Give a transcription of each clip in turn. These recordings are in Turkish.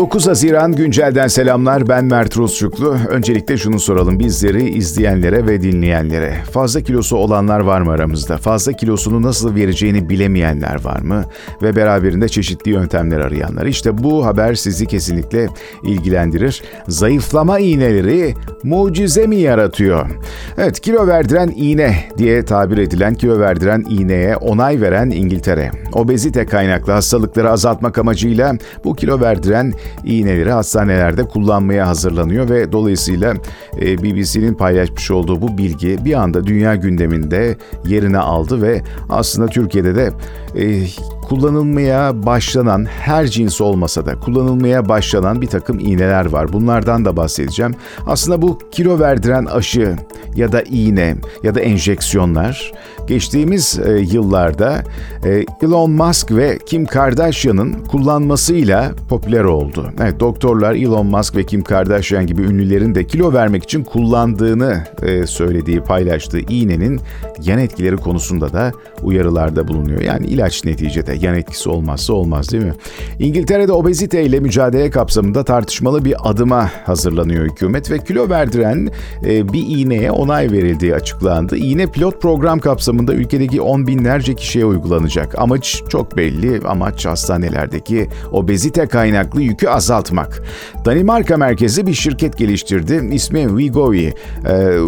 9 Haziran güncelden selamlar. Ben Mert Rusçuklu. Öncelikle şunu soralım bizleri izleyenlere ve dinleyenlere. Fazla kilosu olanlar var mı aramızda? Fazla kilosunu nasıl vereceğini bilemeyenler var mı? Ve beraberinde çeşitli yöntemler arayanlar. İşte bu haber sizi kesinlikle ilgilendirir. Zayıflama iğneleri mucize mi yaratıyor? Evet kilo verdiren iğne diye tabir edilen kilo verdiren iğneye onay veren İngiltere. Obezite kaynaklı hastalıkları azaltmak amacıyla bu kilo verdiren iğneleri hastanelerde kullanmaya hazırlanıyor ve dolayısıyla e, BBC'nin paylaşmış olduğu bu bilgi bir anda dünya gündeminde yerini aldı ve aslında Türkiye'de de e, kullanılmaya başlanan her cins olmasa da kullanılmaya başlanan bir takım iğneler var. Bunlardan da bahsedeceğim. Aslında bu kilo verdiren aşı ya da iğne ya da enjeksiyonlar geçtiğimiz e, yıllarda e, Elon Musk ve Kim Kardashian'ın kullanmasıyla popüler oldu. Evet, doktorlar Elon Musk ve Kim Kardashian gibi ünlülerin de kilo vermek için kullandığını e, söylediği, paylaştığı iğnenin yan etkileri konusunda da uyarılarda bulunuyor. Yani ilaç neticede yan etkisi olmazsa olmaz değil mi? İngiltere'de obezite ile mücadele kapsamında tartışmalı bir adıma hazırlanıyor hükümet ve kilo verdiren e, bir iğneye onay verildiği açıklandı. İğne pilot program kapsamında ülkedeki on binlerce kişiye uygulanacak. Amaç çok belli. Amaç hastanelerdeki obezite kaynaklı yükü azaltmak. Danimarka merkezi bir şirket geliştirdi. İsmi Wegovy. E,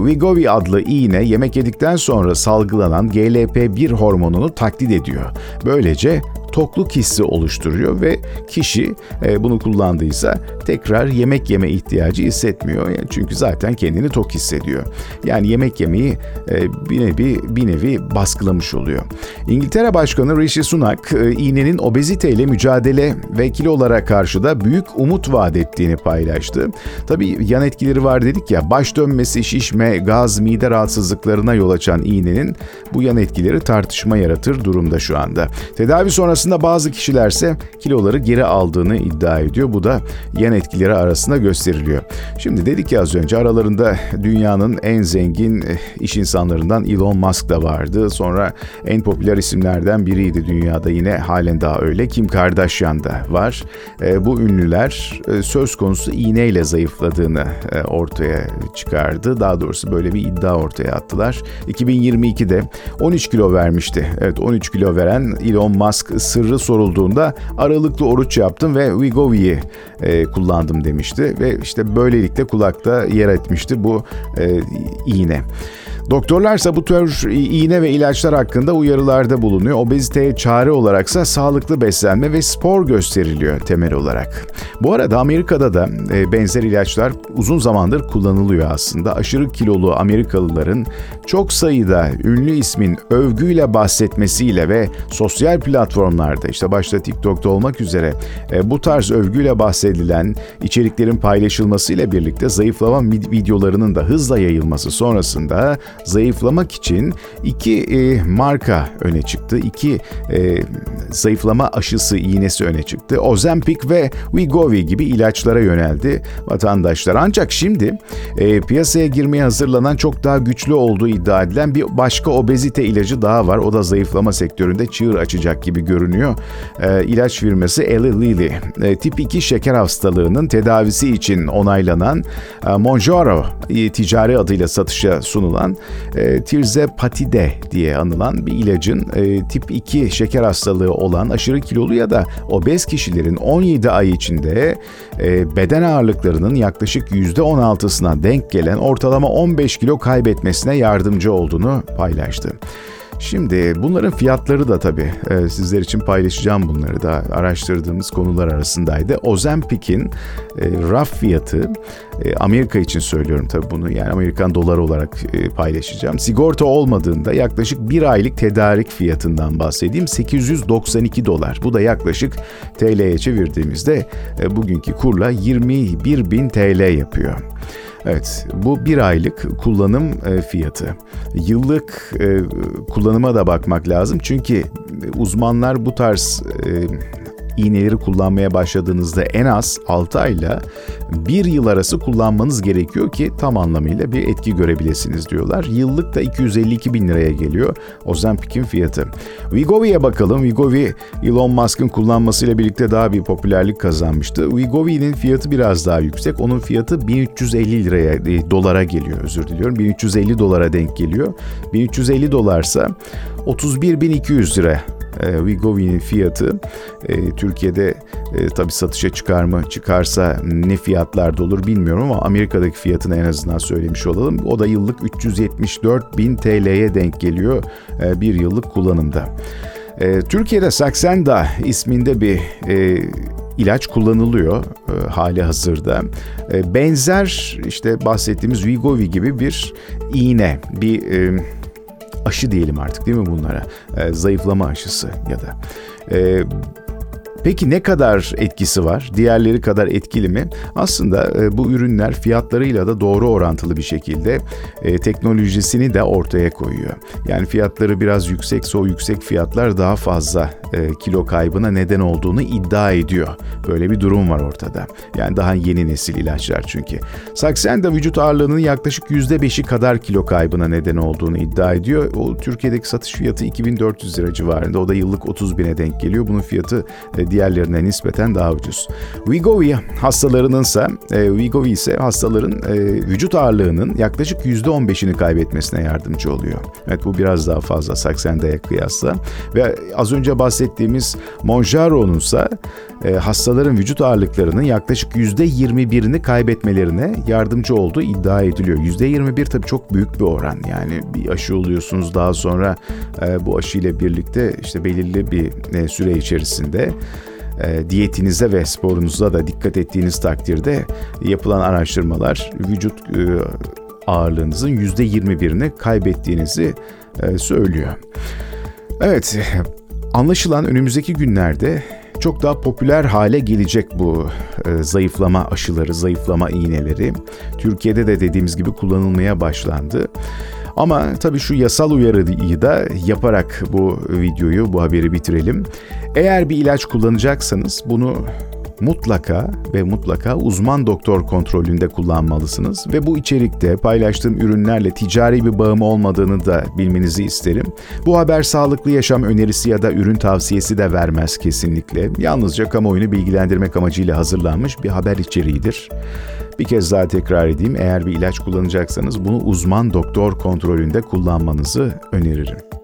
Wegovy adlı iğne yemek yedikten sonra salgılanan GLP-1 hormonunu taklit ediyor. Böylece tokluk hissi oluşturuyor ve kişi e, bunu kullandıysa tekrar yemek yeme ihtiyacı hissetmiyor. Çünkü zaten kendini tok hissediyor. Yani yemek yemeyi e, bir nevi bir nevi baskılamış oluyor. İngiltere Başkanı Rishi Sunak e, iğnenin obeziteyle mücadele ve kilolara karşı da büyük umut vaat ettiğini paylaştı. Tabii yan etkileri var dedik ya baş dönmesi, şişme, gaz, mide rahatsızlıklarına yol açan iğnenin bu yan etkileri tartışma yaratır durumda şu anda. Tedavi sonrası aslında bazı kişilerse kiloları geri aldığını iddia ediyor. Bu da yan etkileri arasında gösteriliyor. Şimdi dedik ya az önce aralarında dünyanın en zengin eh, iş insanlarından Elon Musk da vardı. Sonra en popüler isimlerden biriydi dünyada yine halen daha öyle. Kim Kardashian da var. Eh, bu ünlüler eh, söz konusu iğneyle zayıfladığını ortaya çıkardı. Daha doğrusu böyle bir iddia ortaya attılar. 2022'de 13 kilo vermişti. Evet 13 kilo veren Elon Musk sırrı sorulduğunda aralıklı oruç yaptım ve Wegovy'yi e, kullandım demişti ve işte böylelikle kulakta yer etmişti bu e, iğne. Doktorlarsa bu tür iğne ve ilaçlar hakkında uyarılarda bulunuyor. Obeziteye çare olaraksa sağlıklı beslenme ve spor gösteriliyor temel olarak. Bu arada Amerika'da da e, benzer ilaçlar uzun zamandır kullanılıyor aslında. Aşırı kilolu Amerikalıların çok sayıda ünlü ismin övgüyle bahsetmesiyle ve sosyal platformlarda işte başta TikTok'ta olmak üzere e, bu tarz övgüyle bahsedilen içeriklerin paylaşılmasıyla birlikte zayıflama videolarının da hızla yayılması sonrasında zayıflamak için iki e, marka öne çıktı. İki e, zayıflama aşısı iğnesi öne çıktı. Ozempic ve Wegovy gibi ilaçlara yöneldi vatandaşlar. Ancak şimdi e, piyasaya girmeye hazırlanan çok daha güçlü olduğu iddia edilen bir başka obezite ilacı daha var. O da zayıflama sektöründe çığır açacak gibi görünüyor. E, ilaç firması Eli Lilly. E, tip 2 şeker hastalığının tedavisi için onaylanan e, Monjaro e, ticari adıyla satışa sunulan e, tirzepatide diye anılan bir ilacın e, tip 2 şeker hastalığı olan aşırı kilolu ya da obez kişilerin 17 ay içinde e, beden ağırlıklarının yaklaşık %16'sına denk gelen ortalama 15 kilo kaybetmesine yardımcı olduğunu paylaştı. Şimdi bunların fiyatları da tabii e, sizler için paylaşacağım bunları da araştırdığımız konular arasındaydı. Ozempic'in e, raf fiyatı e, Amerika için söylüyorum tabii bunu yani Amerikan doları olarak paylaşacağım. Sigorta olmadığında yaklaşık bir aylık tedarik fiyatından bahsedeyim 892 dolar. Bu da yaklaşık TL'ye çevirdiğimizde bugünkü kurla 21 bin TL yapıyor. Evet, bu bir aylık kullanım e, fiyatı. Yıllık e, kullanıma da bakmak lazım çünkü uzmanlar bu tarz e, iğneleri kullanmaya başladığınızda en az 6 ayla 1 yıl arası kullanmanız gerekiyor ki tam anlamıyla bir etki görebilirsiniz diyorlar. Yıllık da 252 bin liraya geliyor Ozempic'in fiyatı. Wegovy'ye bakalım. Wegovy Elon Musk'ın kullanmasıyla birlikte daha bir popülerlik kazanmıştı. Wegovy'nin fiyatı biraz daha yüksek. Onun fiyatı 1350 liraya, e, dolara geliyor özür diliyorum. 1350 dolara denk geliyor. 1350 dolarsa 31.200 lira e, fiyatı e, Türkiye'de e, tabii satışa çıkar mı çıkarsa ne fiyatlarda olur bilmiyorum ama Amerika'daki fiyatını en azından söylemiş olalım. O da yıllık 374 bin TL'ye denk geliyor e, bir yıllık kullanımda. E, Türkiye'de Saxenda isminde bir e, ilaç kullanılıyor e, hali hazırda. E, benzer işte bahsettiğimiz Wegovy gibi bir iğne, bir e, aşı diyelim artık değil mi bunlara? E, zayıflama aşısı ya da. E, Peki ne kadar etkisi var? Diğerleri kadar etkili mi? Aslında e, bu ürünler fiyatlarıyla da doğru orantılı bir şekilde e, teknolojisini de ortaya koyuyor. Yani fiyatları biraz yüksekse o yüksek fiyatlar daha fazla e, kilo kaybına neden olduğunu iddia ediyor. Böyle bir durum var ortada. Yani daha yeni nesil ilaçlar çünkü. Saxenda vücut ağırlığının yaklaşık %5'i kadar kilo kaybına neden olduğunu iddia ediyor. O Türkiye'deki satış fiyatı 2400 lira civarında. O da yıllık 30 bine denk geliyor. Bunun fiyatı diğerlerine nispeten daha ucuz. Wegovy hastalarının ise Wegovy ise hastaların e, vücut ağırlığının yaklaşık %15'ini kaybetmesine yardımcı oluyor. Evet bu biraz daha fazla Saxenda'ya kıyasla. Ve az önce bahsettiğimiz Monjaro'nun ise e, hastaların vücut ağırlıklarının yaklaşık %21'ini kaybetmelerine yardımcı olduğu iddia ediliyor. %21 tabii çok büyük bir oran. Yani bir aşı oluyorsunuz daha sonra e, bu aşı ile birlikte işte belirli bir e, süre içerisinde e, diyetinize ve sporunuza da dikkat ettiğiniz takdirde yapılan araştırmalar vücut e, ağırlığınızın %21'ini kaybettiğinizi e, söylüyor. Evet, anlaşılan önümüzdeki günlerde çok daha popüler hale gelecek bu e, zayıflama aşıları, zayıflama iğneleri. Türkiye'de de dediğimiz gibi kullanılmaya başlandı. Ama tabii şu yasal uyarıyı da yaparak bu videoyu, bu haberi bitirelim. Eğer bir ilaç kullanacaksanız bunu mutlaka ve mutlaka uzman doktor kontrolünde kullanmalısınız ve bu içerikte paylaştığım ürünlerle ticari bir bağım olmadığını da bilmenizi isterim. Bu haber sağlıklı yaşam önerisi ya da ürün tavsiyesi de vermez kesinlikle. Yalnızca kamuoyunu bilgilendirmek amacıyla hazırlanmış bir haber içeriğidir. Bir kez daha tekrar edeyim. Eğer bir ilaç kullanacaksanız bunu uzman doktor kontrolünde kullanmanızı öneririm.